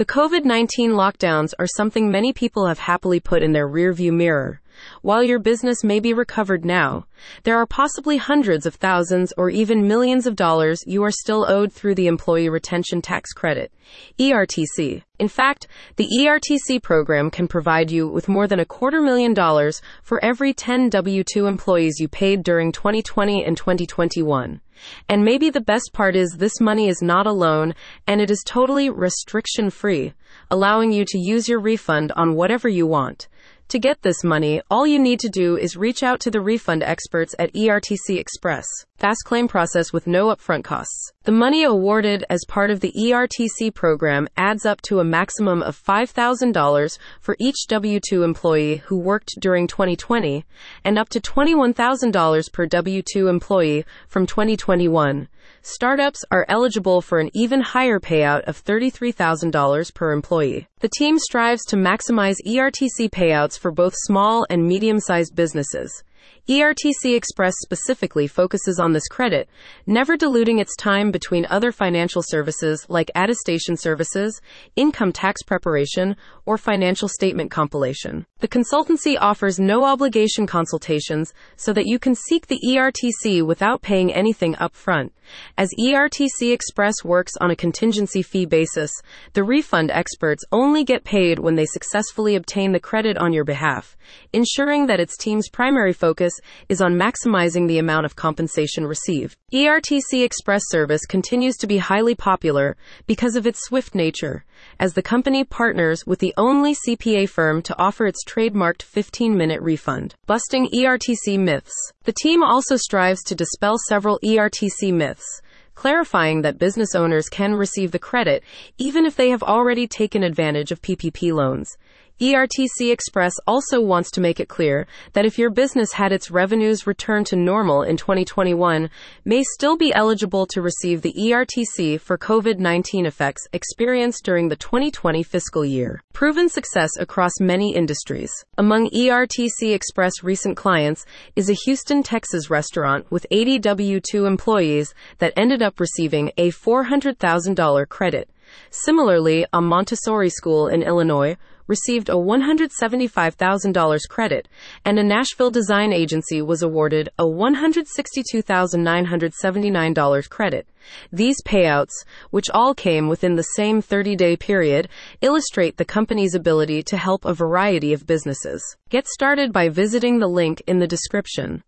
The COVID 19 lockdowns are something many people have happily put in their rearview mirror. While your business may be recovered now, there are possibly hundreds of thousands or even millions of dollars you are still owed through the Employee Retention Tax Credit, ERTC. In fact, the ERTC program can provide you with more than a quarter million dollars for every 10 W 2 employees you paid during 2020 and 2021. And maybe the best part is this money is not a loan and it is totally restriction free, allowing you to use your refund on whatever you want. To get this money, all you need to do is reach out to the refund experts at ERTC Express. Fast claim process with no upfront costs. The money awarded as part of the ERTC program adds up to a maximum of $5,000 for each W 2 employee who worked during 2020 and up to $21,000 per W 2 employee from 2021. Startups are eligible for an even higher payout of $33,000 per employee. The team strives to maximize ERTC payouts for both small and medium sized businesses. ERTC Express specifically focuses on this credit, never diluting its time between other financial services like attestation services, income tax preparation, or financial statement compilation. The consultancy offers no obligation consultations so that you can seek the ERTC without paying anything upfront. As ERTC Express works on a contingency fee basis, the refund experts only get paid when they successfully obtain the credit on your behalf, ensuring that its team's primary focus is on maximizing the amount of compensation received. ERTC Express service continues to be highly popular because of its swift nature, as the company partners with the only CPA firm to offer its trademarked 15 minute refund. Busting ERTC myths. The team also strives to dispel several ERTC myths clarifying that business owners can receive the credit even if they have already taken advantage of PPP loans. ERTC Express also wants to make it clear that if your business had its revenues return to normal in 2021, may still be eligible to receive the ERTC for COVID-19 effects experienced during the 2020 fiscal year. Proven success across many industries. Among ERTC Express recent clients is a Houston, Texas restaurant with 80 W2 employees that ended up receiving a $400,000 credit. Similarly, a Montessori school in Illinois received a $175,000 credit, and a Nashville design agency was awarded a $162,979 credit. These payouts, which all came within the same 30 day period, illustrate the company's ability to help a variety of businesses. Get started by visiting the link in the description.